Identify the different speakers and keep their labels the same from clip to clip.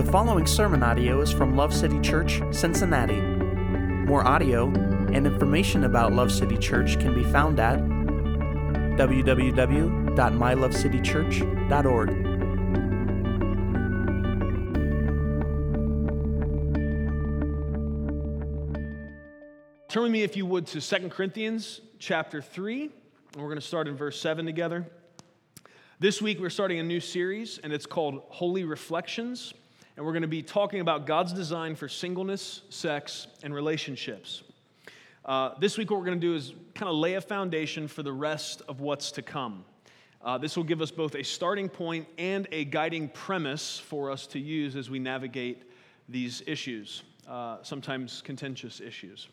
Speaker 1: The following sermon audio is from Love City Church, Cincinnati. More audio and information about Love City Church can be found at www.mylovecitychurch.org.
Speaker 2: Turn with me, if you would, to 2 Corinthians chapter 3, and we're going to start in verse 7 together. This week, we're starting a new series, and it's called Holy Reflections, and we're going to be talking about God's design for singleness, sex, and relationships. Uh, this week, what we're going to do is kind of lay a foundation for the rest of what's to come. Uh, this will give us both a starting point and a guiding premise for us to use as we navigate these issues, uh, sometimes contentious issues.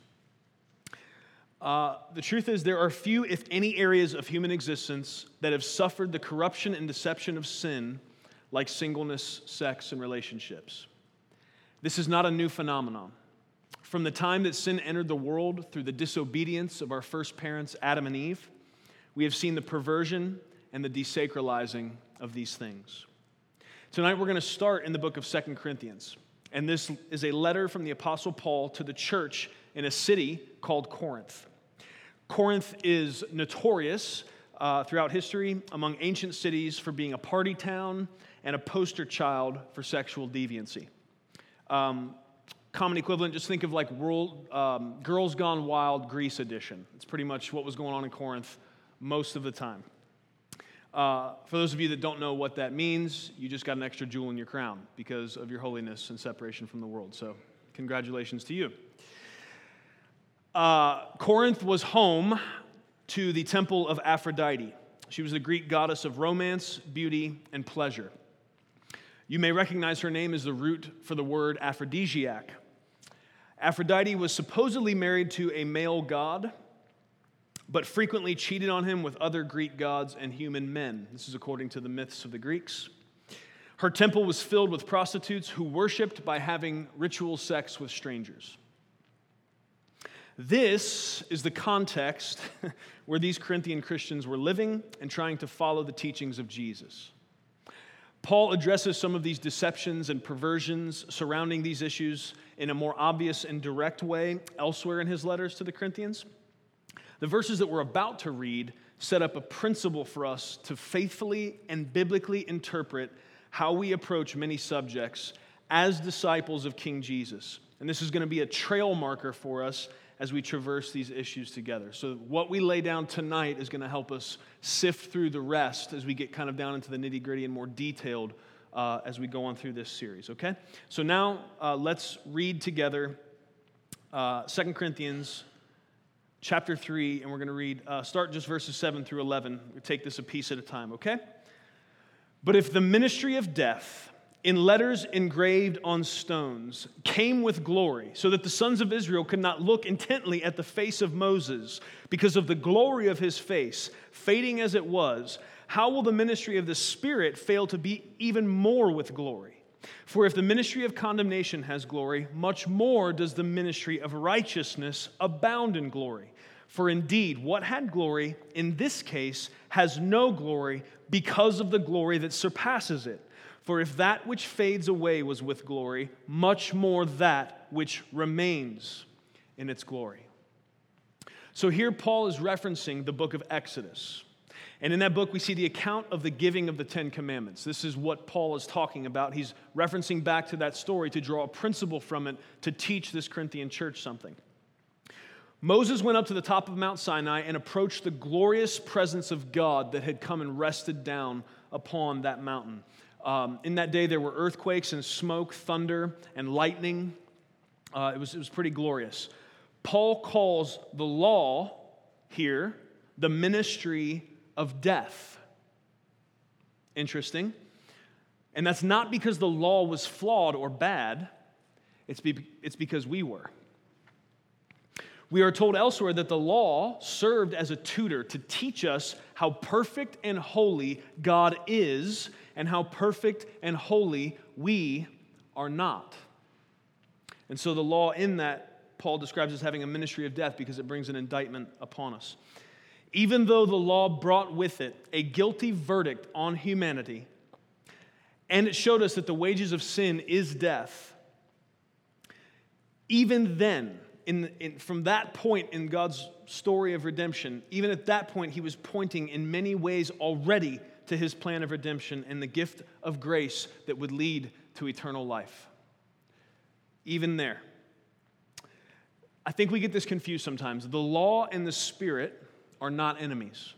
Speaker 2: Uh, the truth is, there are few, if any, areas of human existence that have suffered the corruption and deception of sin like singleness, sex, and relationships. This is not a new phenomenon. From the time that sin entered the world through the disobedience of our first parents, Adam and Eve, we have seen the perversion and the desacralizing of these things. Tonight, we're going to start in the book of Second Corinthians. And this is a letter from the Apostle Paul to the church in a city called Corinth. Corinth is notorious uh, throughout history among ancient cities for being a party town and a poster child for sexual deviancy. Um, common equivalent, just think of like world, um, Girls Gone Wild Greece edition. It's pretty much what was going on in Corinth most of the time. Uh, for those of you that don't know what that means, you just got an extra jewel in your crown because of your holiness and separation from the world. So, congratulations to you. Uh, Corinth was home to the temple of Aphrodite. She was the Greek goddess of romance, beauty, and pleasure. You may recognize her name as the root for the word aphrodisiac. Aphrodite was supposedly married to a male god, but frequently cheated on him with other Greek gods and human men. This is according to the myths of the Greeks. Her temple was filled with prostitutes who worshiped by having ritual sex with strangers. This is the context where these Corinthian Christians were living and trying to follow the teachings of Jesus. Paul addresses some of these deceptions and perversions surrounding these issues in a more obvious and direct way elsewhere in his letters to the Corinthians. The verses that we're about to read set up a principle for us to faithfully and biblically interpret how we approach many subjects as disciples of King Jesus. And this is going to be a trail marker for us as we traverse these issues together. So, what we lay down tonight is going to help us sift through the rest as we get kind of down into the nitty gritty and more detailed uh, as we go on through this series, okay? So, now uh, let's read together uh, 2 Corinthians chapter 3, and we're going to read, uh, start just verses 7 through 11. we take this a piece at a time, okay? But if the ministry of death, in letters engraved on stones came with glory, so that the sons of Israel could not look intently at the face of Moses because of the glory of his face, fading as it was. How will the ministry of the Spirit fail to be even more with glory? For if the ministry of condemnation has glory, much more does the ministry of righteousness abound in glory. For indeed, what had glory in this case has no glory because of the glory that surpasses it. For if that which fades away was with glory, much more that which remains in its glory. So here Paul is referencing the book of Exodus. And in that book, we see the account of the giving of the Ten Commandments. This is what Paul is talking about. He's referencing back to that story to draw a principle from it to teach this Corinthian church something. Moses went up to the top of Mount Sinai and approached the glorious presence of God that had come and rested down upon that mountain. Um, in that day, there were earthquakes and smoke, thunder, and lightning. Uh, it, was, it was pretty glorious. Paul calls the law here the ministry of death. Interesting. And that's not because the law was flawed or bad, it's, be, it's because we were. We are told elsewhere that the law served as a tutor to teach us how perfect and holy God is and how perfect and holy we are not. And so the law in that Paul describes as having a ministry of death because it brings an indictment upon us. Even though the law brought with it a guilty verdict on humanity, and it showed us that the wages of sin is death. Even then, in, in, from that point in God's story of redemption, even at that point, he was pointing in many ways already to his plan of redemption and the gift of grace that would lead to eternal life. Even there. I think we get this confused sometimes. The law and the Spirit are not enemies.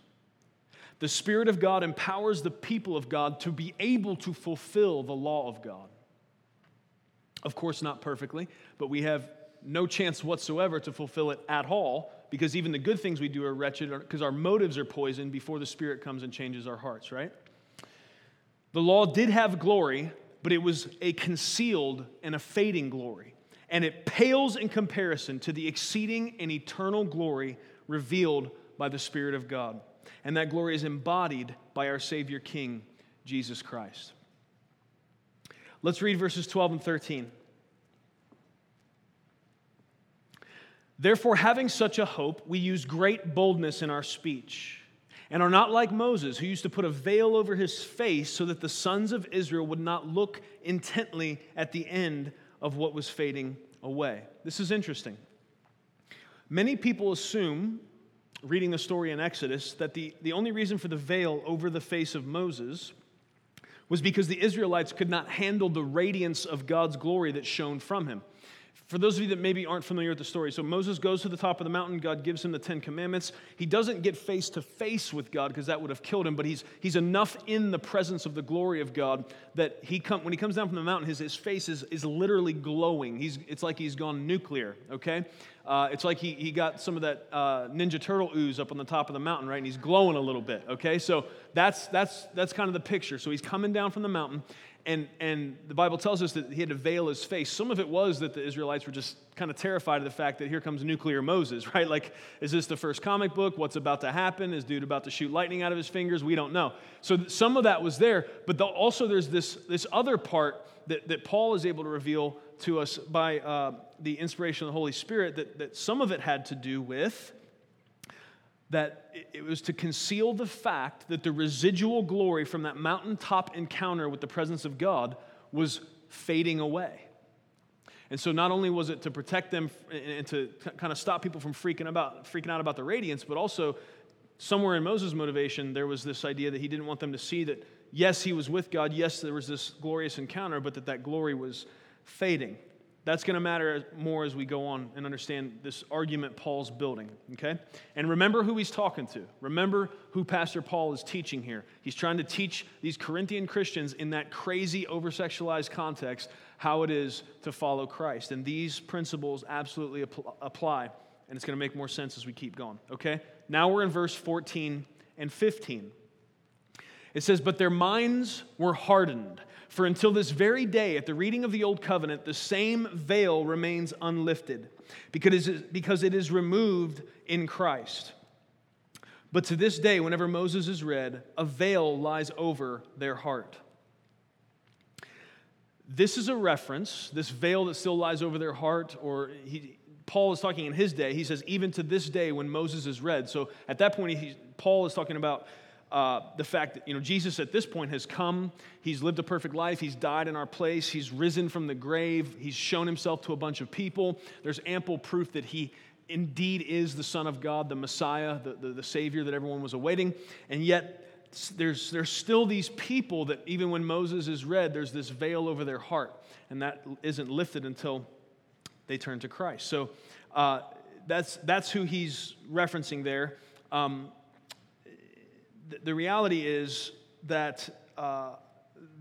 Speaker 2: The Spirit of God empowers the people of God to be able to fulfill the law of God. Of course, not perfectly, but we have no chance whatsoever to fulfill it at all because even the good things we do are wretched because our motives are poisoned before the Spirit comes and changes our hearts, right? The law did have glory, but it was a concealed and a fading glory. And it pales in comparison to the exceeding and eternal glory revealed by the Spirit of God. And that glory is embodied by our Savior King, Jesus Christ. Let's read verses 12 and 13. Therefore, having such a hope, we use great boldness in our speech, and are not like Moses, who used to put a veil over his face so that the sons of Israel would not look intently at the end of what was fading away. This is interesting. Many people assume, reading the story in Exodus, that the, the only reason for the veil over the face of Moses was because the Israelites could not handle the radiance of God's glory that shone from him. For those of you that maybe aren't familiar with the story, so Moses goes to the top of the mountain. God gives him the Ten Commandments. He doesn't get face to face with God because that would have killed him, but he's, he's enough in the presence of the glory of God that he come, when he comes down from the mountain, his, his face is, is literally glowing. He's, it's like he's gone nuclear, okay? Uh, it's like he, he got some of that uh, Ninja Turtle ooze up on the top of the mountain, right? And he's glowing a little bit, okay? So that's, that's, that's kind of the picture. So he's coming down from the mountain, and, and the Bible tells us that he had to veil his face. Some of it was that the Israelites were just kind of terrified of the fact that here comes nuclear Moses, right? Like, is this the first comic book? What's about to happen? Is dude about to shoot lightning out of his fingers? We don't know. So some of that was there, but the, also there's this, this other part that, that Paul is able to reveal to us by uh, the inspiration of the Holy Spirit that, that some of it had to do with that it was to conceal the fact that the residual glory from that mountaintop encounter with the presence of God was fading away. And so not only was it to protect them and to kind of stop people from freaking about freaking out about the radiance, but also somewhere in Moses' motivation there was this idea that he didn't want them to see that yes, he was with God, yes, there was this glorious encounter, but that that glory was fading. That's going to matter more as we go on and understand this argument Paul's building, okay? And remember who he's talking to. Remember who Pastor Paul is teaching here. He's trying to teach these Corinthian Christians in that crazy, over sexualized context how it is to follow Christ. And these principles absolutely apply, and it's going to make more sense as we keep going, okay? Now we're in verse 14 and 15. It says, But their minds were hardened. For until this very day, at the reading of the Old Covenant, the same veil remains unlifted because it is removed in Christ. But to this day, whenever Moses is read, a veil lies over their heart. This is a reference, this veil that still lies over their heart, or he, Paul is talking in his day. He says, even to this day when Moses is read. So at that point, he, Paul is talking about uh, the fact that you know jesus at this point has come. He's lived a perfect life. He's died in our place. He's risen from the grave. He's shown himself to a bunch of people. There's ample proof that he indeed is the son of god the messiah the, the, the savior that everyone was awaiting. And yet there's, there's still these people that even when moses is read there's this veil over their heart. And that isn't lifted until they turn to christ. So uh, that's, that's who he's referencing there. Um, the reality is that uh,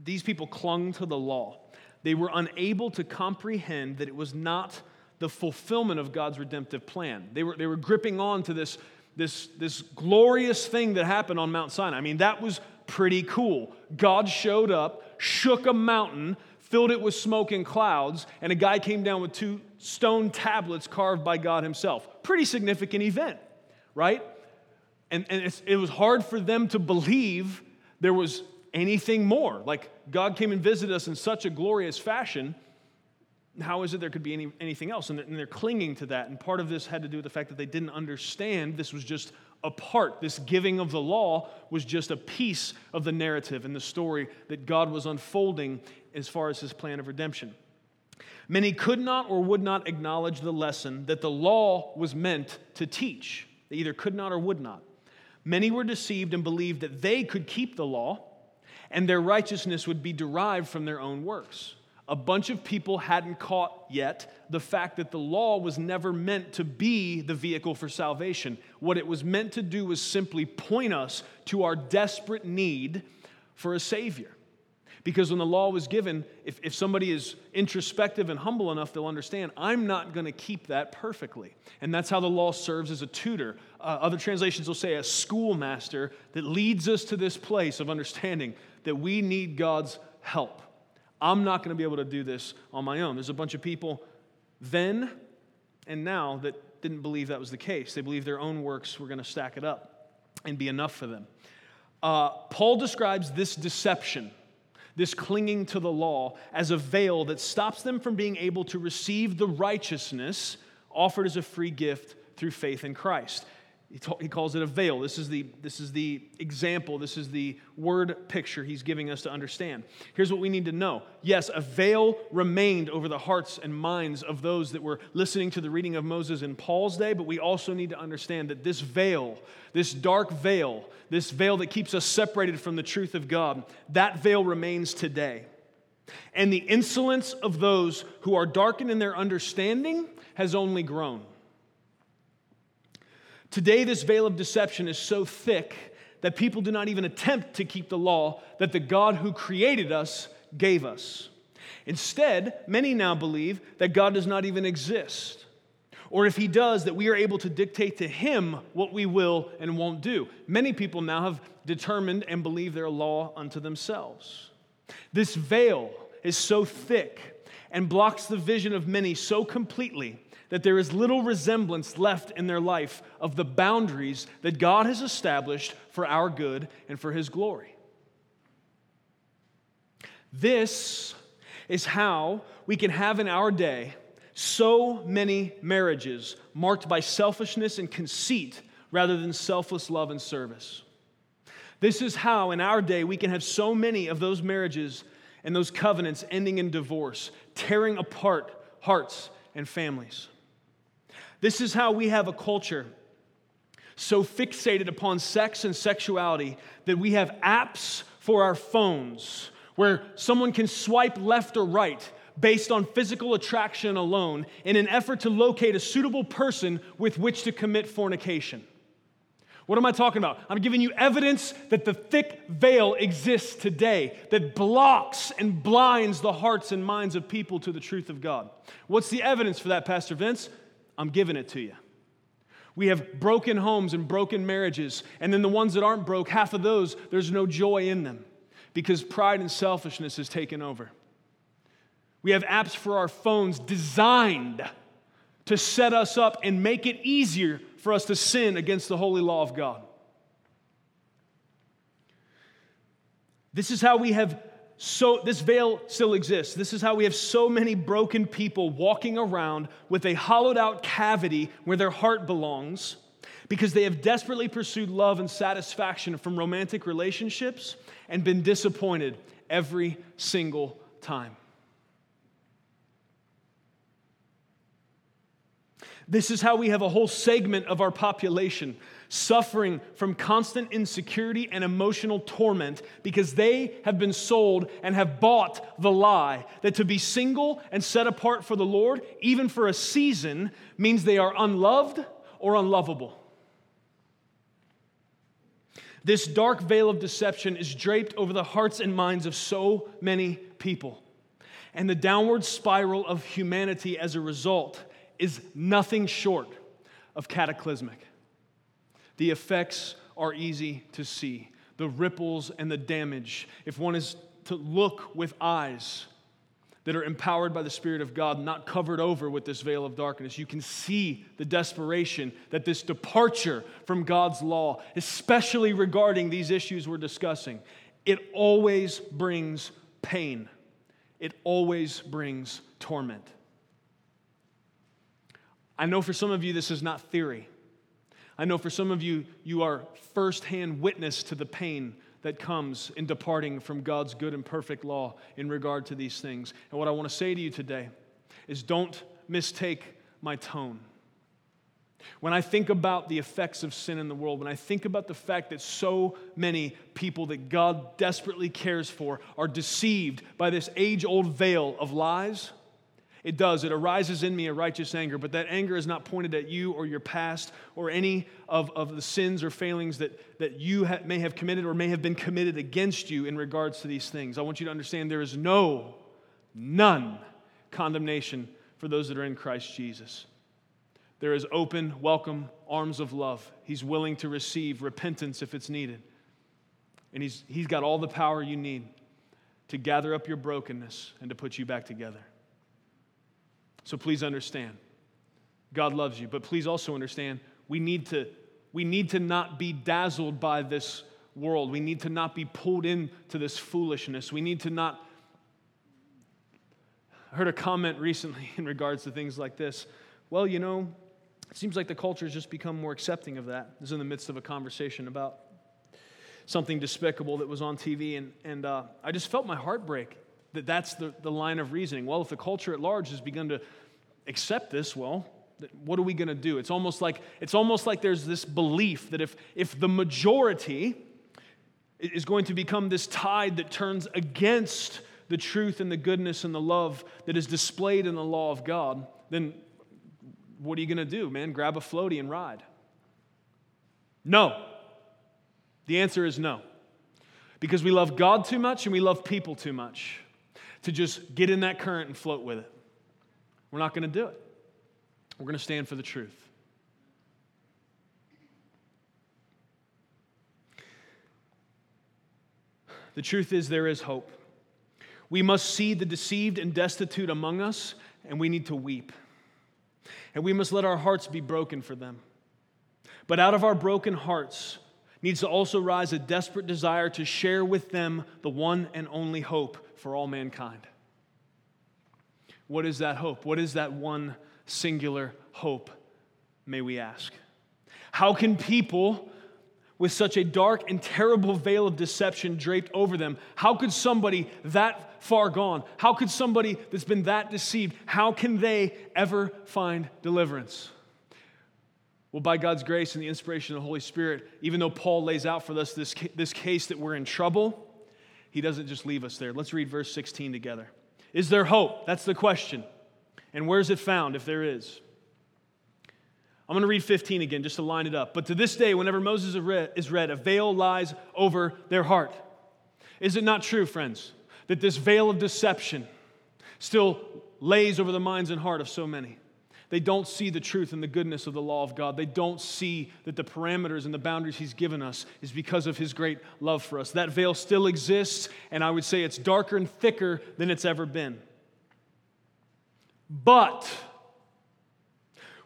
Speaker 2: these people clung to the law. They were unable to comprehend that it was not the fulfillment of God's redemptive plan. They were, they were gripping on to this, this, this glorious thing that happened on Mount Sinai. I mean, that was pretty cool. God showed up, shook a mountain, filled it with smoke and clouds, and a guy came down with two stone tablets carved by God Himself. Pretty significant event, right? And, and it was hard for them to believe there was anything more. Like God came and visited us in such a glorious fashion. How is it there could be any, anything else? And they're, and they're clinging to that. And part of this had to do with the fact that they didn't understand this was just a part. This giving of the law was just a piece of the narrative and the story that God was unfolding as far as his plan of redemption. Many could not or would not acknowledge the lesson that the law was meant to teach. They either could not or would not. Many were deceived and believed that they could keep the law and their righteousness would be derived from their own works. A bunch of people hadn't caught yet the fact that the law was never meant to be the vehicle for salvation. What it was meant to do was simply point us to our desperate need for a Savior. Because when the law was given, if, if somebody is introspective and humble enough, they'll understand I'm not going to keep that perfectly. And that's how the law serves as a tutor. Uh, other translations will say a schoolmaster that leads us to this place of understanding that we need God's help. I'm not going to be able to do this on my own. There's a bunch of people then and now that didn't believe that was the case. They believed their own works were going to stack it up and be enough for them. Uh, Paul describes this deception, this clinging to the law, as a veil that stops them from being able to receive the righteousness offered as a free gift through faith in Christ. He, calls it a veil. This is, the, this is the example, this is the word picture he's giving us to understand. Here's what we need to know. Yes, a veil remained over the hearts and minds of those that were listening to the reading of Moses in Paul's day, but we also need to understand that this veil, this dark veil, this veil that keeps us separated from the truth of God, that veil remains today. And the insolence of those who are darkened in their understanding has only grown. Today, this veil of deception is so thick that people do not even attempt to keep the law that the God who created us gave us. Instead, many now believe that God does not even exist. Or if he does, that we are able to dictate to him what we will and won't do. Many people now have determined and believe their law unto themselves. This veil is so thick and blocks the vision of many so completely that there is little resemblance left in their life of the boundaries that God has established for our good and for His glory. This is how we can have in our day so many marriages marked by selfishness and conceit rather than selfless love and service. This is how in our day we can have so many of those marriages and those covenants ending in divorce, tearing apart hearts and families. This is how we have a culture so fixated upon sex and sexuality that we have apps for our phones where someone can swipe left or right based on physical attraction alone in an effort to locate a suitable person with which to commit fornication. What am I talking about? I'm giving you evidence that the thick veil exists today that blocks and blinds the hearts and minds of people to the truth of God. What's the evidence for that, Pastor Vince? I'm giving it to you. We have broken homes and broken marriages, and then the ones that aren't broke, half of those, there's no joy in them because pride and selfishness has taken over. We have apps for our phones designed to set us up and make it easier for us to sin against the holy law of God. This is how we have so this veil still exists. This is how we have so many broken people walking around with a hollowed out cavity where their heart belongs because they have desperately pursued love and satisfaction from romantic relationships and been disappointed every single time. This is how we have a whole segment of our population suffering from constant insecurity and emotional torment because they have been sold and have bought the lie that to be single and set apart for the Lord, even for a season, means they are unloved or unlovable. This dark veil of deception is draped over the hearts and minds of so many people. And the downward spiral of humanity as a result is nothing short of cataclysmic. The effects are easy to see the ripples and the damage. If one is to look with eyes that are empowered by the Spirit of God, not covered over with this veil of darkness, you can see the desperation that this departure from God's law, especially regarding these issues we're discussing, it always brings pain. It always brings torment. I know for some of you this is not theory. I know for some of you, you are firsthand witness to the pain that comes in departing from God's good and perfect law in regard to these things. And what I want to say to you today is don't mistake my tone. When I think about the effects of sin in the world, when I think about the fact that so many people that God desperately cares for are deceived by this age old veil of lies, it does. It arises in me a righteous anger, but that anger is not pointed at you or your past or any of, of the sins or failings that, that you ha- may have committed or may have been committed against you in regards to these things. I want you to understand there is no, none condemnation for those that are in Christ Jesus. There is open, welcome arms of love. He's willing to receive repentance if it's needed. And he's, he's got all the power you need to gather up your brokenness and to put you back together. So please understand, God loves you, but please also understand we need to, we need to not be dazzled by this world. We need to not be pulled into this foolishness. We need to not. I heard a comment recently in regards to things like this. Well, you know, it seems like the culture has just become more accepting of that. This is in the midst of a conversation about something despicable that was on TV, and, and uh, I just felt my heart break that that's the, the line of reasoning. Well, if the culture at large has begun to accept this, well, what are we going to do? It's almost like it's almost like there's this belief that if if the majority is going to become this tide that turns against the truth and the goodness and the love that is displayed in the law of God, then what are you going to do, man? Grab a floaty and ride? No. The answer is no. Because we love God too much and we love people too much to just get in that current and float with it. We're not going to do it. We're going to stand for the truth. The truth is, there is hope. We must see the deceived and destitute among us, and we need to weep and we must let our hearts be broken for them. But out of our broken hearts needs to also rise a desperate desire to share with them the one and only hope for all mankind. What is that hope? What is that one singular hope, may we ask? How can people with such a dark and terrible veil of deception draped over them. How could somebody that far gone, how could somebody that's been that deceived, how can they ever find deliverance? Well, by God's grace and the inspiration of the Holy Spirit, even though Paul lays out for us this, this case that we're in trouble, he doesn't just leave us there. Let's read verse 16 together. Is there hope? That's the question. And where's it found if there is? I'm going to read 15 again just to line it up. But to this day, whenever Moses is read, a veil lies over their heart. Is it not true, friends, that this veil of deception still lays over the minds and heart of so many? They don't see the truth and the goodness of the law of God. They don't see that the parameters and the boundaries He's given us is because of His great love for us. That veil still exists, and I would say it's darker and thicker than it's ever been. But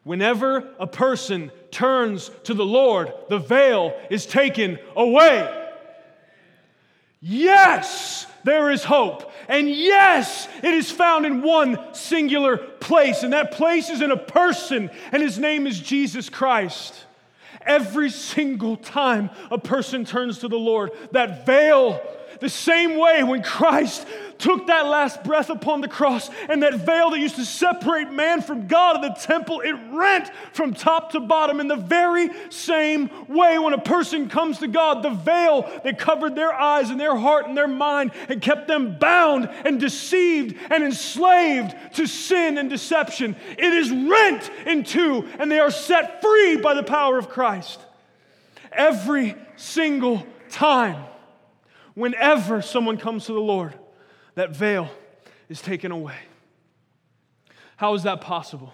Speaker 2: Whenever a person turns to the Lord, the veil is taken away. Yes, there is hope. And yes, it is found in one singular place, and that place is in a person, and his name is Jesus Christ. Every single time a person turns to the Lord, that veil, the same way when Christ took that last breath upon the cross, and that veil that used to separate man from God in the temple, it rent from top to bottom. In the very same way, when a person comes to God, the veil that covered their eyes and their heart and their mind and kept them bound and deceived and enslaved to sin and deception, it is rent in two, and they are set free by the power of Christ. Every single time, whenever someone comes to the Lord, that veil is taken away. How is that possible?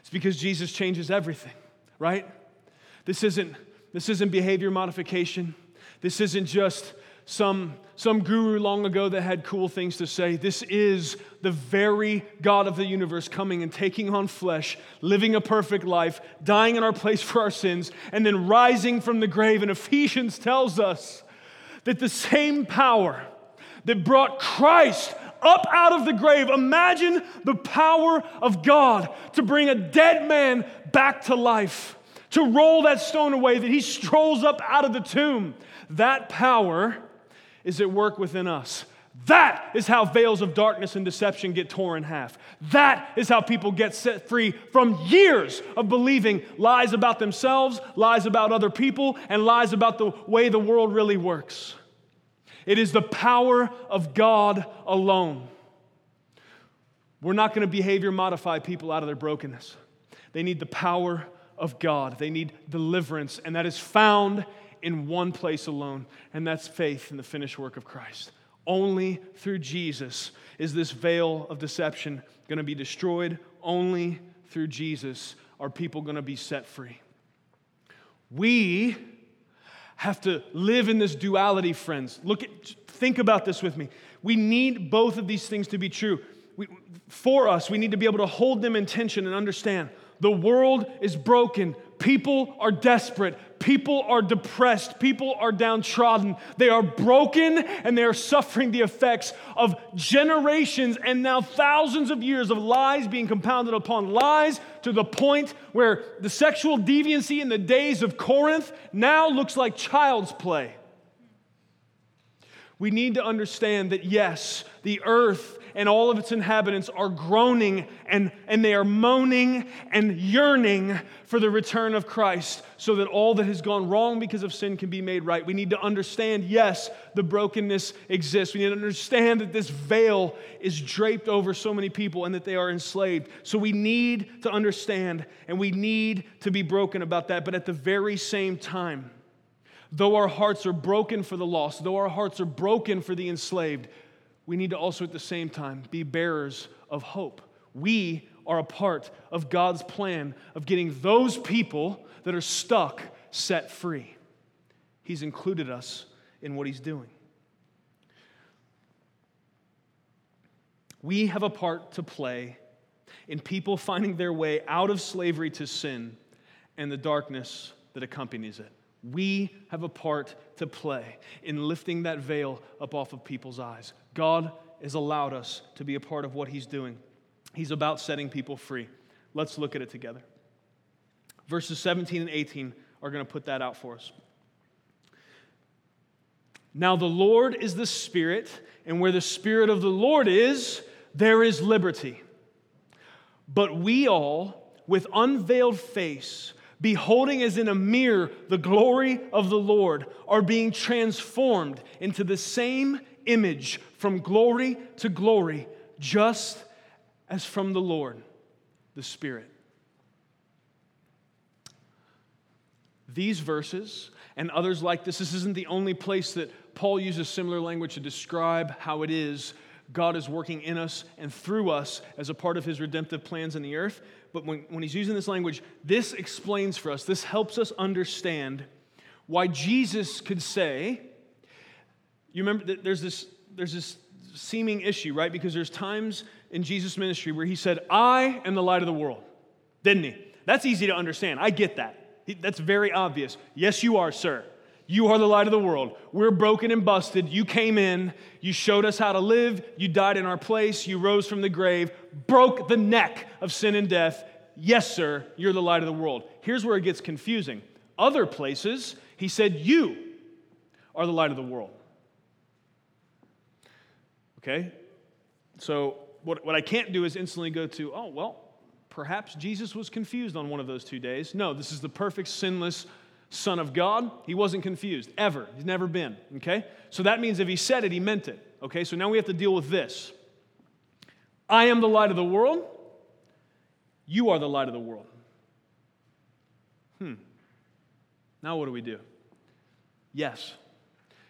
Speaker 2: It's because Jesus changes everything, right? This isn't, this isn't behavior modification. This isn't just some, some guru long ago that had cool things to say. This is the very God of the universe coming and taking on flesh, living a perfect life, dying in our place for our sins, and then rising from the grave. And Ephesians tells us that the same power that brought Christ up out of the grave. Imagine the power of God to bring a dead man back to life, to roll that stone away, that he strolls up out of the tomb. That power is at work within us. That is how veils of darkness and deception get torn in half. That is how people get set free from years of believing lies about themselves, lies about other people, and lies about the way the world really works. It is the power of God alone. We're not going to behavior modify people out of their brokenness. They need the power of God, they need deliverance, and that is found in one place alone, and that's faith in the finished work of Christ. Only through Jesus is this veil of deception going to be destroyed. Only through Jesus are people going to be set free. We have to live in this duality, friends. Look at, think about this with me. We need both of these things to be true. We, for us, we need to be able to hold them in tension and understand the world is broken. People are desperate. People are depressed. People are downtrodden. They are broken and they are suffering the effects of generations and now thousands of years of lies being compounded upon lies to the point where the sexual deviancy in the days of Corinth now looks like child's play. We need to understand that, yes, the earth and all of its inhabitants are groaning and, and they are moaning and yearning for the return of Christ so that all that has gone wrong because of sin can be made right. We need to understand, yes, the brokenness exists. We need to understand that this veil is draped over so many people and that they are enslaved. So we need to understand and we need to be broken about that. But at the very same time, though our hearts are broken for the lost, though our hearts are broken for the enslaved, we need to also at the same time be bearers of hope. We are a part of God's plan of getting those people that are stuck set free. He's included us in what He's doing. We have a part to play in people finding their way out of slavery to sin and the darkness that accompanies it. We have a part to play in lifting that veil up off of people's eyes. God has allowed us to be a part of what He's doing. He's about setting people free. Let's look at it together. Verses 17 and 18 are going to put that out for us. Now, the Lord is the Spirit, and where the Spirit of the Lord is, there is liberty. But we all, with unveiled face, beholding as in a mirror the glory of the Lord, are being transformed into the same image from glory to glory, just as from the Lord, the Spirit. These verses and others like this, this isn't the only place that Paul uses similar language to describe how it is God is working in us and through us as a part of his redemptive plans in the earth. But when, when he's using this language, this explains for us, this helps us understand why Jesus could say, you remember there's this, there's this seeming issue, right? Because there's times in Jesus' ministry where he said, I am the light of the world, didn't he? That's easy to understand. I get that. That's very obvious. Yes, you are, sir. You are the light of the world. We're broken and busted. You came in, you showed us how to live, you died in our place, you rose from the grave, broke the neck of sin and death. Yes, sir, you're the light of the world. Here's where it gets confusing. Other places, he said, You are the light of the world. Okay? So, what, what I can't do is instantly go to, oh, well, perhaps Jesus was confused on one of those two days. No, this is the perfect, sinless, Son of God, he wasn't confused, ever. He's never been, okay? So that means if he said it, he meant it, okay? So now we have to deal with this I am the light of the world, you are the light of the world. Hmm. Now what do we do? Yes.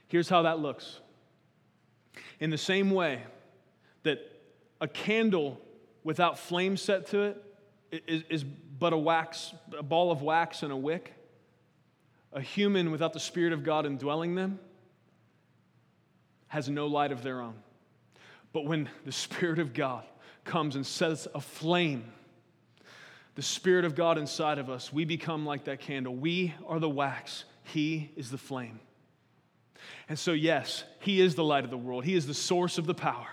Speaker 2: Here's how that looks. In the same way that a candle without flame set to it is, is but a wax, a ball of wax and a wick, a human without the Spirit of God indwelling them has no light of their own. But when the Spirit of God comes and sets a flame, the Spirit of God inside of us, we become like that candle. We are the wax, He is the flame. And so, yes, He is the light of the world, He is the source of the power.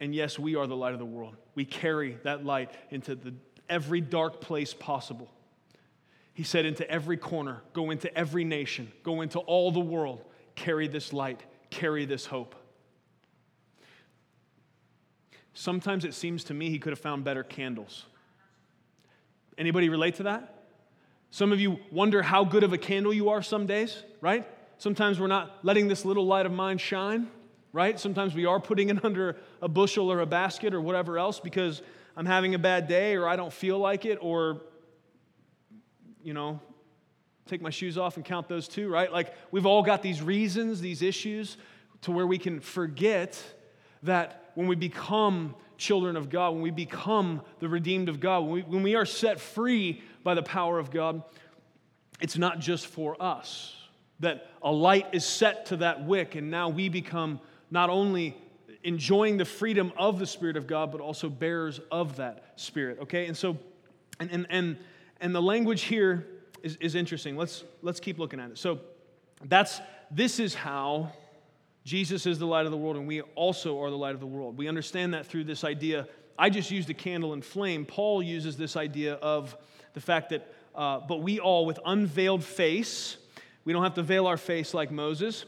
Speaker 2: And yes, we are the light of the world. We carry that light into the, every dark place possible. He said, into every corner, go into every nation, go into all the world, carry this light, carry this hope. Sometimes it seems to me he could have found better candles. Anybody relate to that? Some of you wonder how good of a candle you are some days, right? Sometimes we're not letting this little light of mine shine, right? Sometimes we are putting it under a bushel or a basket or whatever else because I'm having a bad day or I don't feel like it or, you know, take my shoes off and count those too, right? Like we've all got these reasons, these issues to where we can forget that when we become children of God, when we become the redeemed of God, when we, when we are set free by the power of God, it's not just for us. That a light is set to that wick, and now we become not only enjoying the freedom of the Spirit of God, but also bearers of that Spirit. Okay? And so, and, and, and, and the language here is, is interesting. Let's, let's keep looking at it. So, that's, this is how Jesus is the light of the world, and we also are the light of the world. We understand that through this idea. I just used a candle and flame. Paul uses this idea of the fact that, uh, but we all with unveiled face, we don't have to veil our face like Moses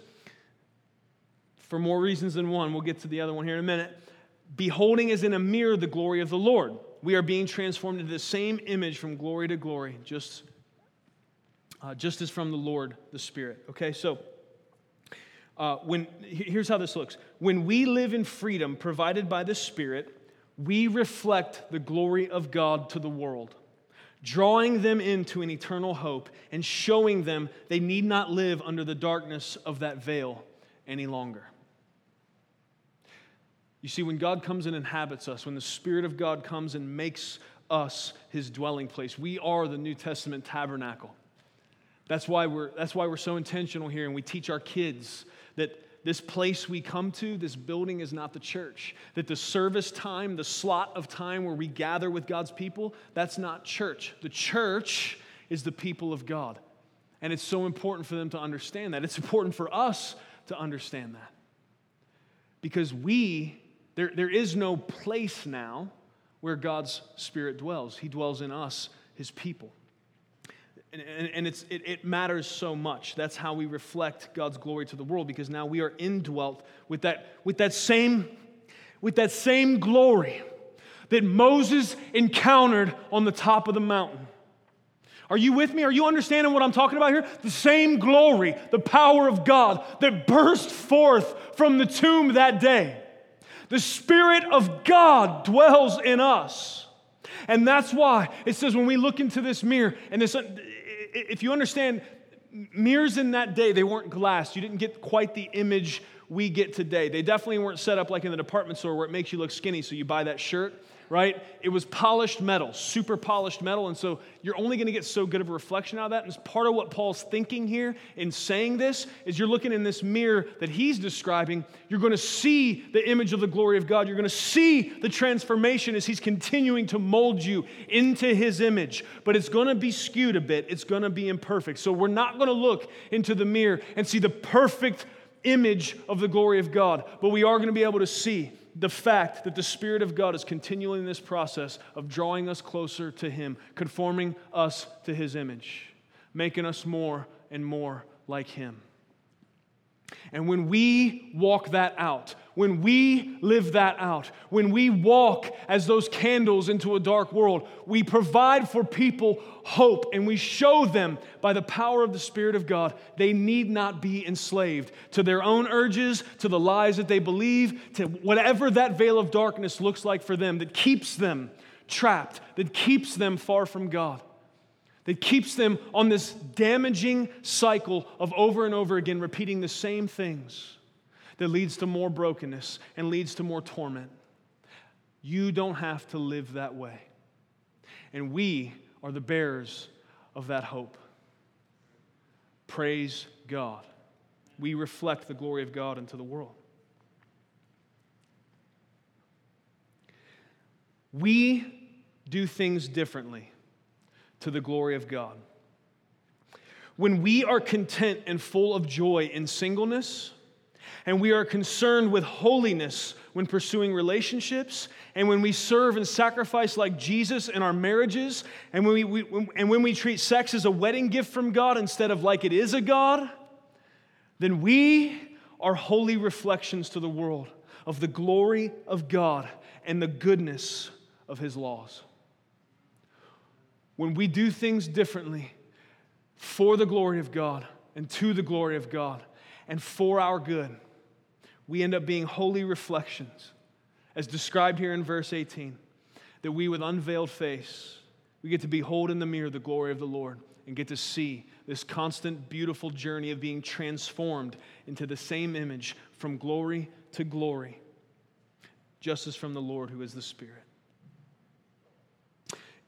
Speaker 2: for more reasons than one. We'll get to the other one here in a minute. Beholding as in a mirror the glory of the Lord. We are being transformed into the same image from glory to glory, just, uh, just as from the Lord, the Spirit. Okay, so uh, when, here's how this looks when we live in freedom provided by the Spirit, we reflect the glory of God to the world drawing them into an eternal hope and showing them they need not live under the darkness of that veil any longer. You see, when God comes and inhabits us, when the Spirit of God comes and makes us his dwelling place, we are the New Testament tabernacle. That's why we're, that's why we're so intentional here, and we teach our kids that this place we come to, this building is not the church. That the service time, the slot of time where we gather with God's people, that's not church. The church is the people of God. And it's so important for them to understand that. It's important for us to understand that. Because we, there, there is no place now where God's Spirit dwells. He dwells in us, His people. And, and, and it's, it, it matters so much. That's how we reflect God's glory to the world because now we are indwelt with that, with that, same, with that same glory that Moses encountered on the top of the mountain. Are you with me? Are you understanding what I'm talking about here? The same glory, the power of God that burst forth from the tomb that day. The Spirit of God dwells in us. And that's why it says when we look into this mirror, and this, if you understand, mirrors in that day, they weren't glass. You didn't get quite the image we get today. They definitely weren't set up like in the department store where it makes you look skinny, so you buy that shirt right? It was polished metal, super polished metal. And so you're only going to get so good of a reflection out of that. And it's part of what Paul's thinking here in saying this is you're looking in this mirror that he's describing. You're going to see the image of the glory of God. You're going to see the transformation as he's continuing to mold you into his image. But it's going to be skewed a bit. It's going to be imperfect. So we're not going to look into the mirror and see the perfect image of the glory of God. But we are going to be able to see the fact that the Spirit of God is continually in this process of drawing us closer to Him, conforming us to His image, making us more and more like Him. And when we walk that out, when we live that out, when we walk as those candles into a dark world, we provide for people hope and we show them by the power of the Spirit of God they need not be enslaved to their own urges, to the lies that they believe, to whatever that veil of darkness looks like for them that keeps them trapped, that keeps them far from God that keeps them on this damaging cycle of over and over again repeating the same things that leads to more brokenness and leads to more torment. You don't have to live that way. And we are the bearers of that hope. Praise God. We reflect the glory of God into the world. We do things differently to the glory of God. When we are content and full of joy in singleness, and we are concerned with holiness when pursuing relationships, and when we serve and sacrifice like Jesus in our marriages, and when we, we, and when we treat sex as a wedding gift from God instead of like it is a God, then we are holy reflections to the world of the glory of God and the goodness of His laws. When we do things differently for the glory of God and to the glory of God and for our good, we end up being holy reflections, as described here in verse 18, that we with unveiled face, we get to behold in the mirror the glory of the Lord and get to see this constant, beautiful journey of being transformed into the same image from glory to glory, just as from the Lord who is the Spirit.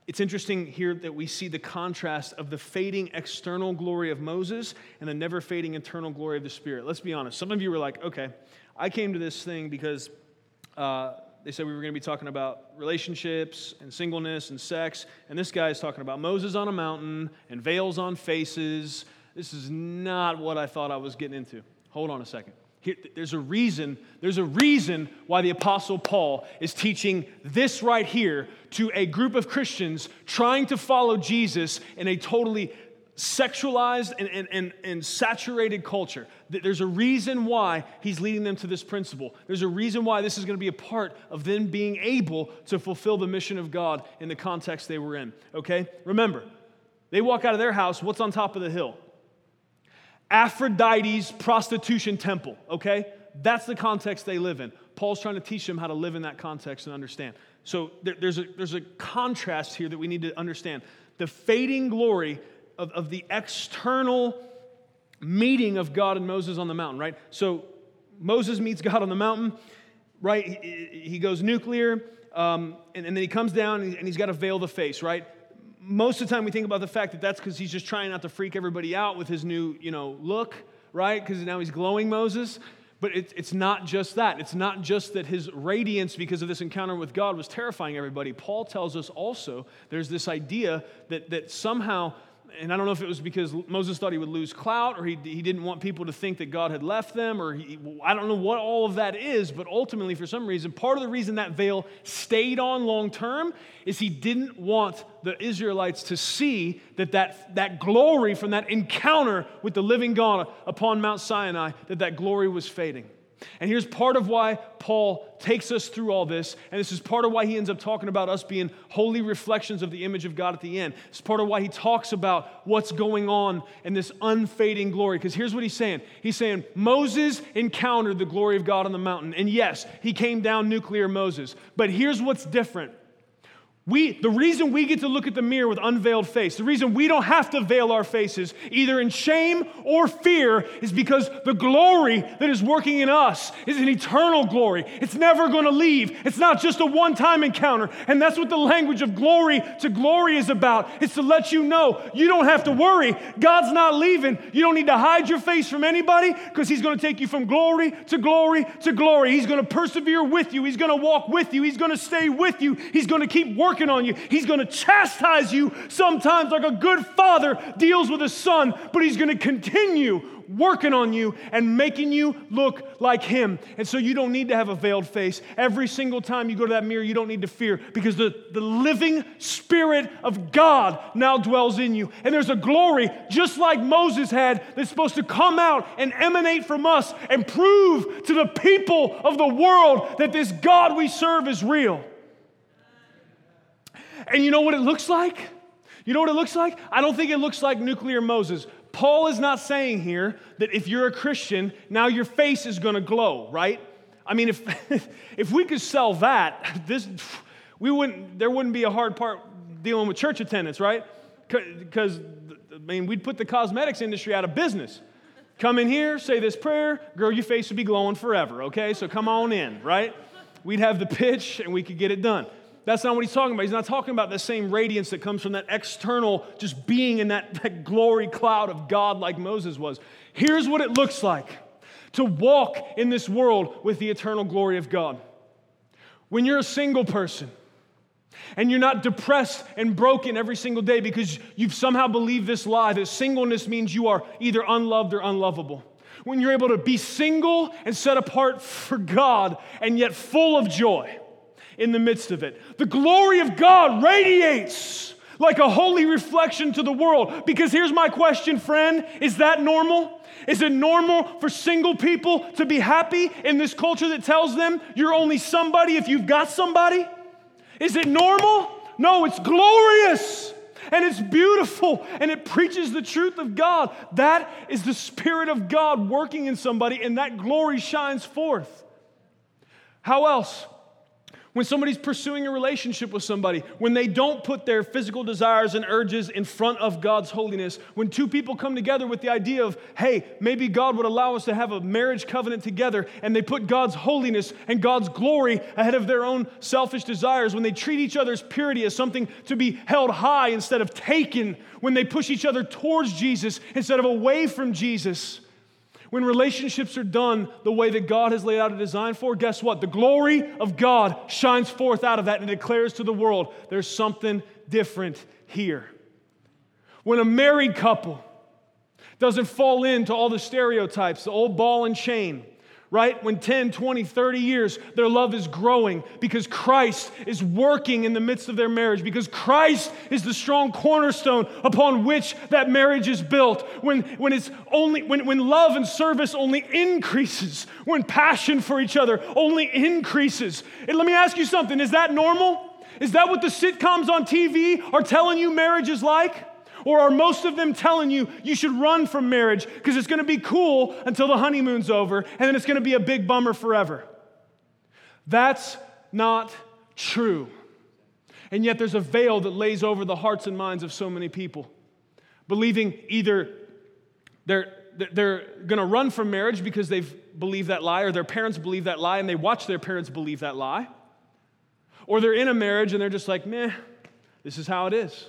Speaker 2: It's interesting here that we see the contrast of the fading external glory of Moses and the never fading internal glory of the Spirit. Let's be honest. Some of you were like, okay, I came to this thing because uh, they said we were going to be talking about relationships and singleness and sex, and this guy is talking about Moses on a mountain and veils on faces. This is not what I thought I was getting into. Hold on a second. Here, there's a reason, there's a reason why the Apostle Paul is teaching this right here to a group of Christians trying to follow Jesus in a totally sexualized and, and, and, and, saturated culture. There's a reason why he's leading them to this principle. There's a reason why this is going to be a part of them being able to fulfill the mission of God in the context they were in. Okay? Remember, they walk out of their house, what's on top of the hill? Aphrodite's prostitution temple, okay? That's the context they live in. Paul's trying to teach them how to live in that context and understand. So there, there's, a, there's a contrast here that we need to understand. The fading glory of, of the external meeting of God and Moses on the mountain, right? So Moses meets God on the mountain, right? He, he goes nuclear, um, and, and, then he comes down and, he's got to veil the face, right? Most of the time we think about the fact that that's because he's just trying not to freak everybody out with his new, you know, look, right? Because now he's glowing Moses. But it, it's not just that. It's not just that his radiance, because of this encounter with God, was terrifying everybody. Paul tells us also there's this idea that, that somehow and I don't know if it was because Moses thought he would lose clout or he, he didn't want people to think that God had left them or he, I don't know what all of that is, but ultimately, for some reason, part of the reason that veil stayed on long term is he didn't want the Israelites to see that, that that glory from that encounter with the living God upon Mount Sinai, that that glory was fading. And here's part of why Paul takes us through all this, and this is part of why he ends up talking about us being holy reflections of the image of God at the end. It's part of why he talks about what's going on in this unfading glory. Because here's what he's saying He's saying, Moses encountered the glory of God on the mountain. And yes, he came down nuclear Moses. But here's what's different we, the reason we get to look at the mirror with unveiled face, the reason we don't have to veil our faces, either in shame or fear, is because the glory that is working in us is an eternal glory. It's never going to leave. It's not just a one time encounter. And that's what the language of glory to glory is about. It's to let you know you don't have to worry. God's not leaving. You don't need to hide your face from anybody because He's going to take you from glory to glory to glory. He's going to persevere with you. He's going to walk with you. He's going to stay with you. He's going to keep working working on you. He's going to chastise you sometimes like a good father deals with a son, but he's going to continue working on you and making you look like him. And so you don't need to have a veiled face. Every single time you go to that mirror, you don't need to fear because the, the living spirit of God now dwells in you. And there's a glory, just like Moses had, that's supposed to come out and emanate from us and prove to the people of the world that this God we serve is real. And you know what it looks like? You know what it looks like? I don't think it looks like nuclear Moses. Paul is not saying here that if you're a Christian, now your face is going to glow, right? I mean, if, if we could sell that, this, we wouldn't, there wouldn't be a hard part dealing with church attendance, right? Because, I mean, we'd put the cosmetics industry out of business. Come in here, say this prayer, girl, your face would be glowing forever, okay? So come on in, right? We'd have the pitch and we could get it done. That's not what he's talking about. He's not talking about the same radiance that comes from that external, just being in that, that glory cloud of God like Moses was. Here's what it looks like to walk in this world with the eternal glory of God. When you're a single person, and you're not depressed and broken every single day because you've somehow believed this lie that singleness means you are either unloved or unlovable. when you're able to be single and set apart for God and yet full of joy in the midst of it. The glory of God radiates like a holy reflection to the world. Because here's my question, friend is that normal? Is it normal for single people to be happy in this culture that tells them you're only somebody if you've got somebody? Is it normal? No, it's glorious and it's beautiful and it preaches the truth of God. That is the Spirit of God working in somebody, and that glory shines forth. How else? When somebody's pursuing a relationship with somebody, when they don't put their physical desires and urges in front of God's holiness, when two people come together with the idea of, hey, maybe God would allow us to have a marriage covenant together, and they put God's holiness and God's glory ahead of their own selfish desires, when they treat each other's purity as something to be held high instead of taken, when they push each other towards Jesus instead of away from Jesus when relationships are done the way that God has laid out a design for, guess what? The glory of God shines forth out of that and declares to the world there's something different here. When a married couple doesn't fall into all the stereotypes, the old ball and chain, right? When 10, 20, 30 years, their love is growing because Christ is working in the midst of their marriage, because Christ is the strong cornerstone upon which that marriage is built. When, when it's only when, when love and service only increases, when passion for each other only increases. And let me ask you something, is that normal? Is that what the sitcoms on TV are telling you marriage is like? Or are most of them telling you you should run from marriage because it's going to be cool until the honeymoon's over and then it's going to be a big bummer forever? That's not true. And yet there's a veil that lays over the hearts and minds of so many people, believing either they're, they're going to run from marriage because they've believed that lie, or their parents believe that lie and they watch their parents believe that lie. Or they're in a marriage and they're just like, meh, this is how it is.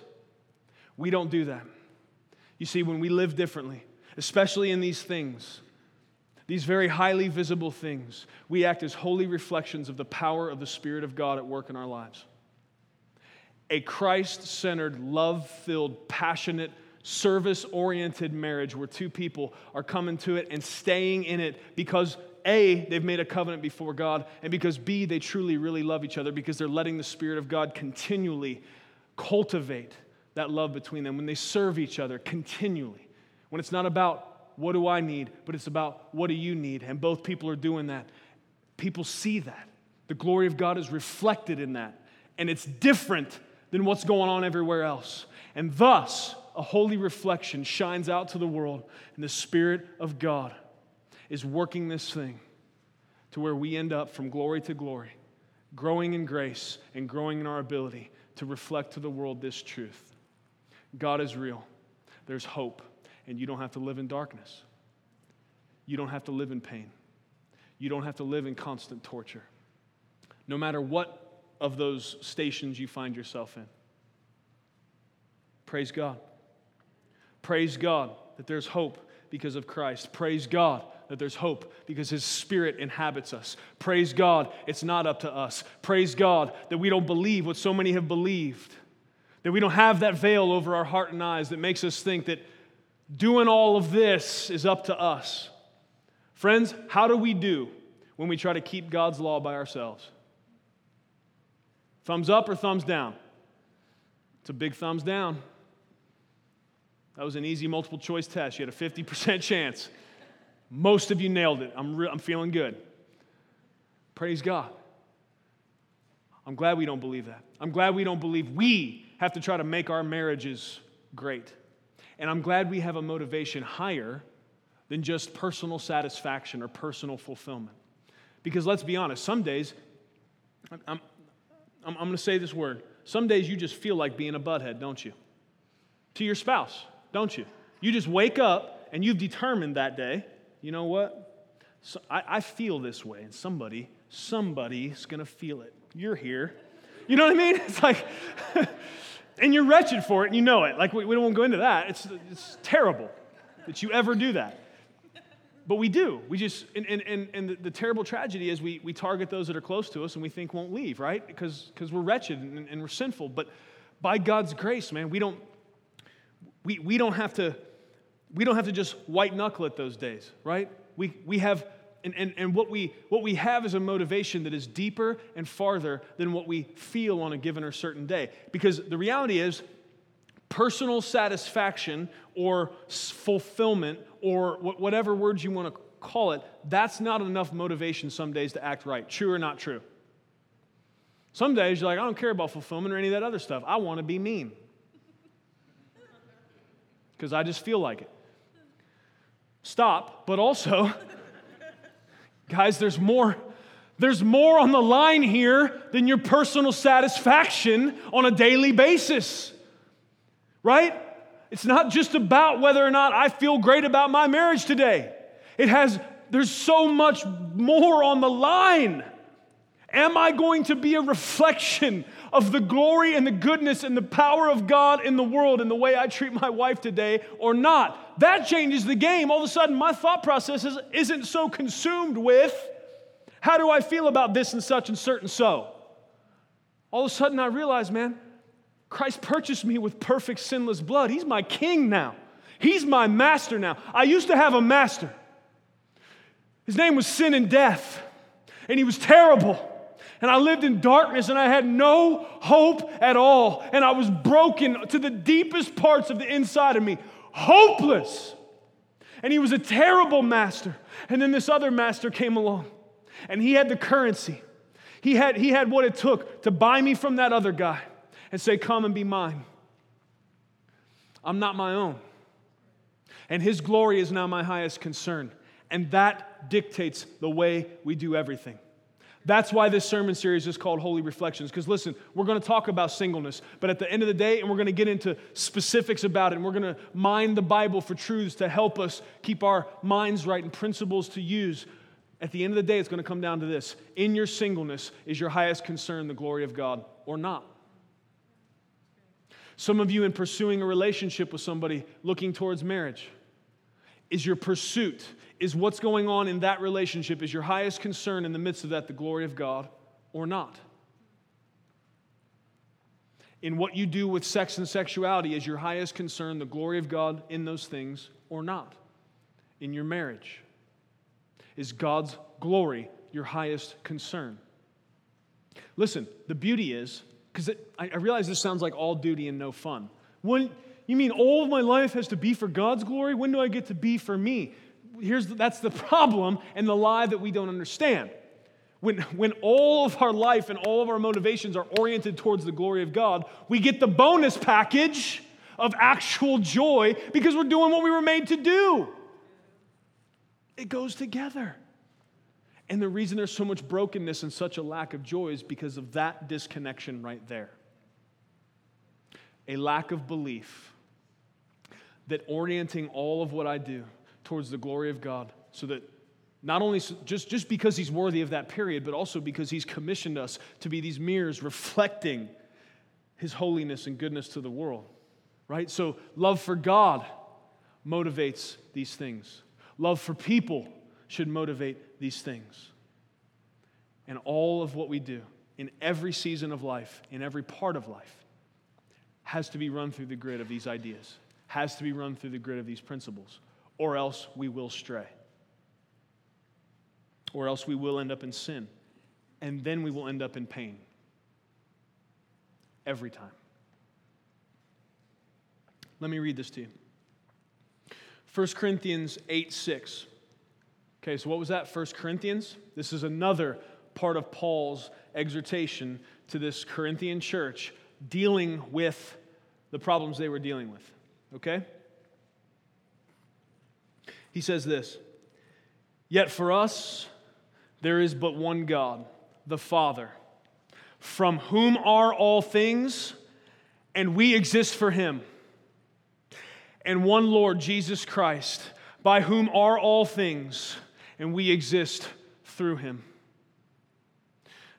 Speaker 2: We don't do that. You see, when we live differently, especially in these things, these very highly visible things, we act as holy reflections of the power of the Spirit of God at work in our lives. A Christ centered, love filled, passionate, service oriented marriage where two people are coming to it and staying in it because A, they've made a covenant before God, and because B, they truly, really love each other because they're letting the Spirit of God continually cultivate that love between them, when they serve each other continually, when it's not about what do I need, but it's about what do you need, and both people are doing that, people see that. The glory of God is reflected in that, and it's different than what's going on everywhere else. And thus, a holy reflection shines out to the world, and the Spirit of God is working this thing to where we end up from glory to glory, growing in grace and growing in our ability to reflect to the world this truth. God is real. There's hope, and you don't have to live in darkness. You don't have to live in pain. You don't have to live in constant torture. No matter what of those stations you find yourself in. Praise God. Praise God that there's hope because of Christ. Praise God that there's hope because His Spirit inhabits us. Praise God, it's not up to us. Praise God that we don't believe what so many have believed. That we don't have that veil over our heart and eyes that makes us think that doing all of this is up to us. Friends, how do we do when we try to keep God's law by ourselves? Thumbs up or thumbs down? It's a big thumbs down. That was an easy multiple choice test. You had a 50% chance. Most of you nailed it. I'm, re- I'm feeling good. Praise God. I'm glad we don't believe that. I'm glad we don't believe we have to try to make our marriages great. And I'm glad we have a motivation higher than just personal satisfaction or personal fulfillment. Because let's be honest, some days, I'm, I'm, I'm going to say this word, some days you just feel like being a butthead, don't you? To your spouse, don't you? You just wake up and you've determined that day, you know what? So I, I feel this way, and somebody, somebody's going to feel it. You're here. You know what I mean? It's like, and you're wretched for it and you know it. Like, we, we don't want to go into that. It's, it's terrible that you ever do that. But we do. We just, and, and, and, and the, the, terrible tragedy is we, we target those that are close to us and we think won't leave, right? Because because we're wretched and, and we're sinful. But by God's grace, man, we don't, we, we don't have to, we don't have to just white knuckle it those days, right? we, we have, and, and, and what, we, what we have is a motivation that is deeper and farther than what we feel on a given or certain day. Because the reality is, personal satisfaction or fulfillment or whatever words you want to call it, that's not enough motivation some days to act right. True or not true? Some days you're like, I don't care about fulfillment or any of that other stuff. I want to be mean because I just feel like it. Stop, but also, guys, there's more. There's more on the line here than your personal satisfaction on a daily basis right? It's not just about whether or not I feel great about my marriage today. It has, there's so much more on the line. Am I going to be a reflection of the glory and the goodness and the power of God in the world in the way I treat my wife today or not? That changes the game. All of a sudden, my thought process is, isn't so consumed with how do I feel about this and such and certain so. All of a sudden, I realize, man, Christ purchased me with perfect sinless blood. He's my king now. He's my master now. I used to have a master. His name was sin and death, and he was terrible. And I lived in darkness and I had no hope at all. And I was broken to the deepest parts of the inside of me, hopeless. And he was a terrible master. And then this other master came along, and he had the currency. He had, he had what it took to buy me from that other guy and say, Come and be mine. I'm not my own. And His glory is now my highest concern. And that dictates the way we do everything. That's why this sermon series is called Holy Reflections. Because listen, we're going to talk about singleness, but at the end of the day, and we're going to get into specifics about it, and we're going to mine the Bible for truths to help us keep our minds right and principles to use. At the end of the day, it's going to come down to this In your singleness, is your highest concern the glory of God or not? Some of you in pursuing a relationship with somebody looking towards marriage. Is your pursuit, is what's going on in that relationship, is your highest concern in the midst of that the glory of God or not? In what you do with sex and sexuality, is your highest concern the glory of God in those things or not? In your marriage, is God's glory your highest concern? Listen, the beauty is because I, I realize this sounds like all duty and no fun. When, you mean all of my life has to be for God's glory? When do I get to be for me? Here's that's the problem and the lie that we don't understand. When, when all of our life and all of our motivations are oriented towards the glory of God, we get the bonus package of actual joy because we're doing what we were made to do. It goes together. And the reason there's so much brokenness and such a lack of joy is because of that disconnection right there. A lack of belief that orienting all of what I do towards the glory of God so that not only just, just because he's worthy of that period, but also because he's commissioned us to be these mirrors reflecting his holiness and goodness to the world, right? So, love for God motivates these things, love for people should motivate these things. And all of what we do in every season of life, in every part of life, has to be run through the grid of these ideas, has to be run through the grid of these principles, or else we will stray. Or else we will end up in sin. And then we will end up in pain. Every time. Let me read this to you 1 Corinthians 8 6. Okay, so what was that? 1 Corinthians? This is another part of Paul's exhortation to this Corinthian church dealing with the problems they were dealing with. Okay? He says this Yet for us, there is but one God, the Father, from whom are all things, and we exist for him, and one Lord, Jesus Christ, by whom are all things and we exist through him.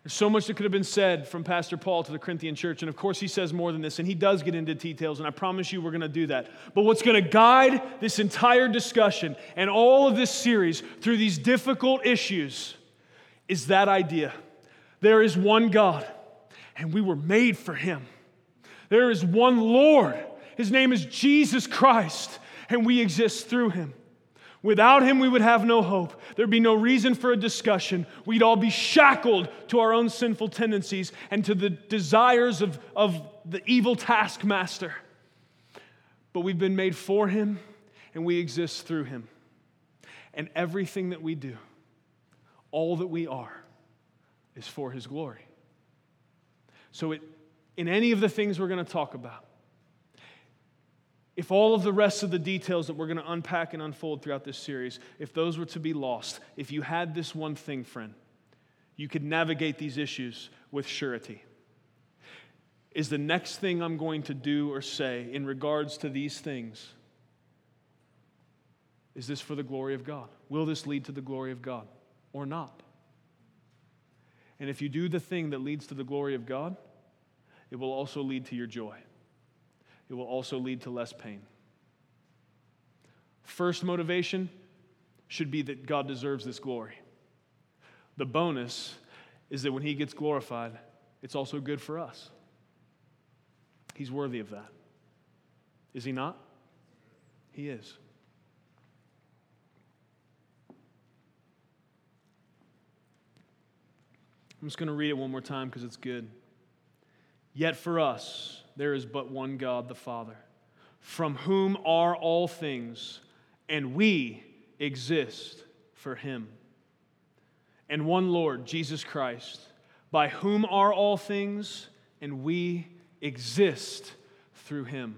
Speaker 2: There's so much that could have been said from Pastor Paul to the Corinthian church. And of course, he says more than this, and he does get into details, and I promise you we're going to do that. But what's going to guide this entire discussion and all of this series through these difficult issues is that idea. There is one God, and we were made for him. There is one Lord. His name is Jesus Christ, and we exist through him. Without him, we would have no hope. There'd be no reason for a discussion. We'd all be shackled to our own sinful tendencies and to the desires of, of the evil taskmaster. But we've been made for him, and we exist through him. And everything that we do, all that we are, is for his glory. So, it, in any of the things we're going to talk about, if all of the rest of the details that we're going to unpack and unfold throughout this series, if those were to be lost, if you had this one thing, friend, you could navigate these issues with surety. Is the next thing I'm going to do or say in regards to these things, is this for the glory of God? Will this lead to the glory of God or not? And if you do the thing that leads to the glory of God, it will also lead to your joy it will also lead to less pain. First motivation should be that God deserves this glory. The bonus is that when He gets glorified, it's also good for us. He's worthy of that. Is He not? He is. I'm just going to read it one more time because it's good. Yet for us, there is but one God, the Father, from whom are all things, and we exist for him. And one Lord, Jesus Christ, by whom are all things, and we exist through him.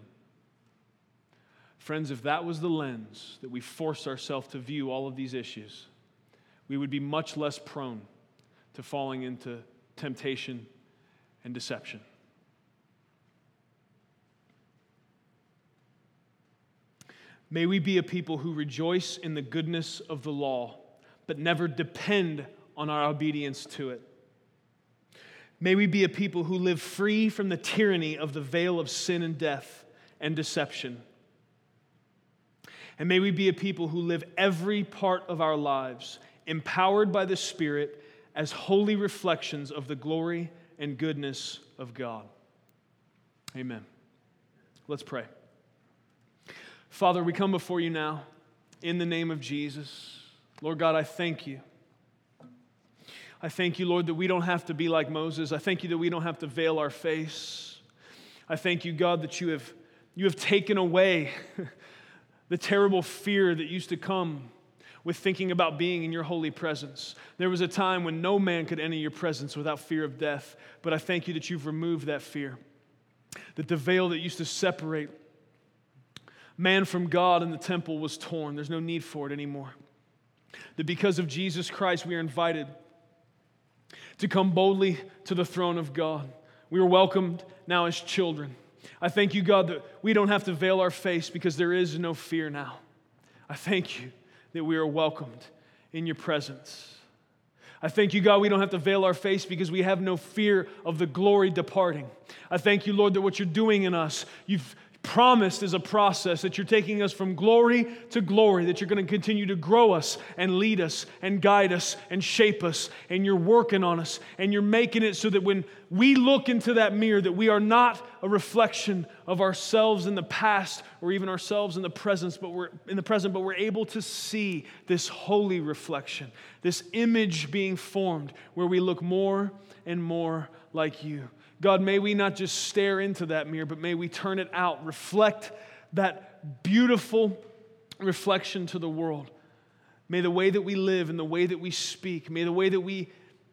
Speaker 2: Friends, if that was the lens that we force ourselves to view all of these issues, we would be much less prone to falling into temptation and deception. May we be a people who rejoice in the goodness of the law, but never depend on our obedience to it. May we be a people who live free from the tyranny of the veil of sin and death and deception. And may we be a people who live every part of our lives empowered by the Spirit as holy reflections of the glory and goodness of God. Amen. Let's pray. Father, we come before you now in the name of Jesus. Lord God, I thank you. I thank you, Lord, that we don't have to be like Moses. I thank you that we don't have to veil our face. I thank you, God, that you have, you have taken away the terrible fear that used to come with thinking about being in your holy presence. There was a time when no man could enter your presence without fear of death, but I thank you that you've removed that fear. That the veil that used to separate man from God in the temple was torn. There's no need for it anymore. That because of Jesus Christ, we are invited to come boldly to the throne of God. We are welcomed now as children. I thank you, God, that we don't have to veil our face because there is no fear now. I thank you that we are welcomed in your presence. I thank you, God, we don't have to veil our face because we have no fear of the glory departing. I thank you, Lord, that what you're doing in us, you've promised is a process that you're taking us from glory to glory, that you're going to continue to grow us and lead us and guide us and shape us, and you're working on us, and you're making it so that when we look into that mirror, that we are not a reflection of ourselves in the past or even ourselves in the present, but we're in the present, but we're able to see this holy reflection, this image being formed where we look more and more like you. God, may we not just stare into that mirror, but may we turn it out, reflect that beautiful reflection to the world. May the way that we live and the way that we speak, may the way that we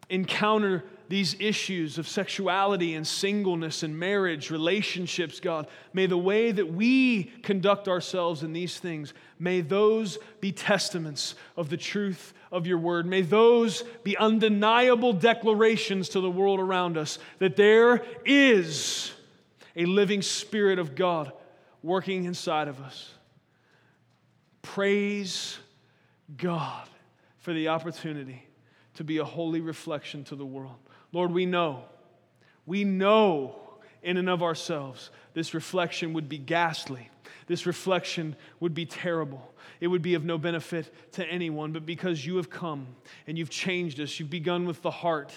Speaker 2: encounter these issues of sexuality and singleness and marriage, relationships, God, may the way that we conduct ourselves in these things, may those be testaments of the truth of your word. May those be undeniable declarations to the world around us that there is a living Spirit of God working inside of us. Praise God for the opportunity to be a holy reflection to the world. Lord, we know, we know in and of ourselves this reflection would be ghastly. This reflection would be terrible. It would be of no benefit to anyone. But because you have come and you've changed us, you've begun with the heart,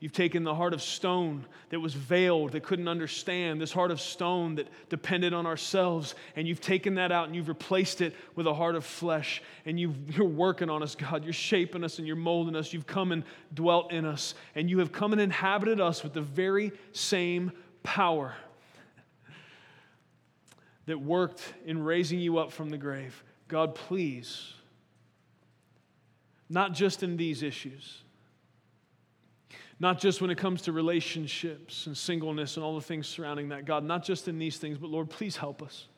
Speaker 2: You've taken the heart of stone that was veiled, that couldn't understand, this heart of stone that depended on ourselves, and you've taken that out and you've replaced it with a heart of flesh. And you are working on us, God. You're shaping us and you're molding us. You've come and dwelt in us, and you have come and inhabited us with the very same power that worked in raising you up from the grave. God, please, not just in these issues not just when it comes to relationships and singleness and all the things surrounding that, God, not just in these things, but Lord, please help us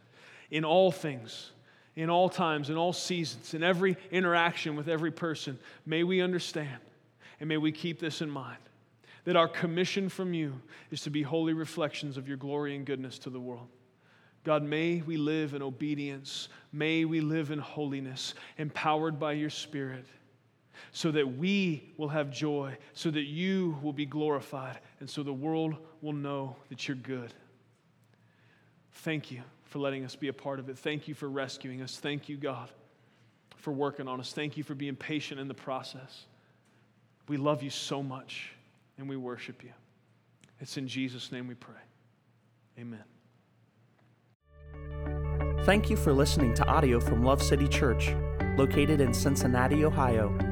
Speaker 2: in all things, in all times, in all seasons, in every interaction with every person. May we understand and may we keep this in mind that our commission from you is to be holy reflections of your glory and goodness to the world. God, may we live in obedience. May we live in holiness, empowered by your Spirit so that we will have joy, so that you will be glorified, and so the world will know that you're good. Thank you for letting us be a part of it. Thank you for rescuing us. Thank you, God, for working on us. Thank you for being patient in the process. We love you so much, and we worship you. It's in Jesus' name we pray. Amen.
Speaker 1: Thank you for listening to audio from Love City Church, located in Cincinnati, Ohio.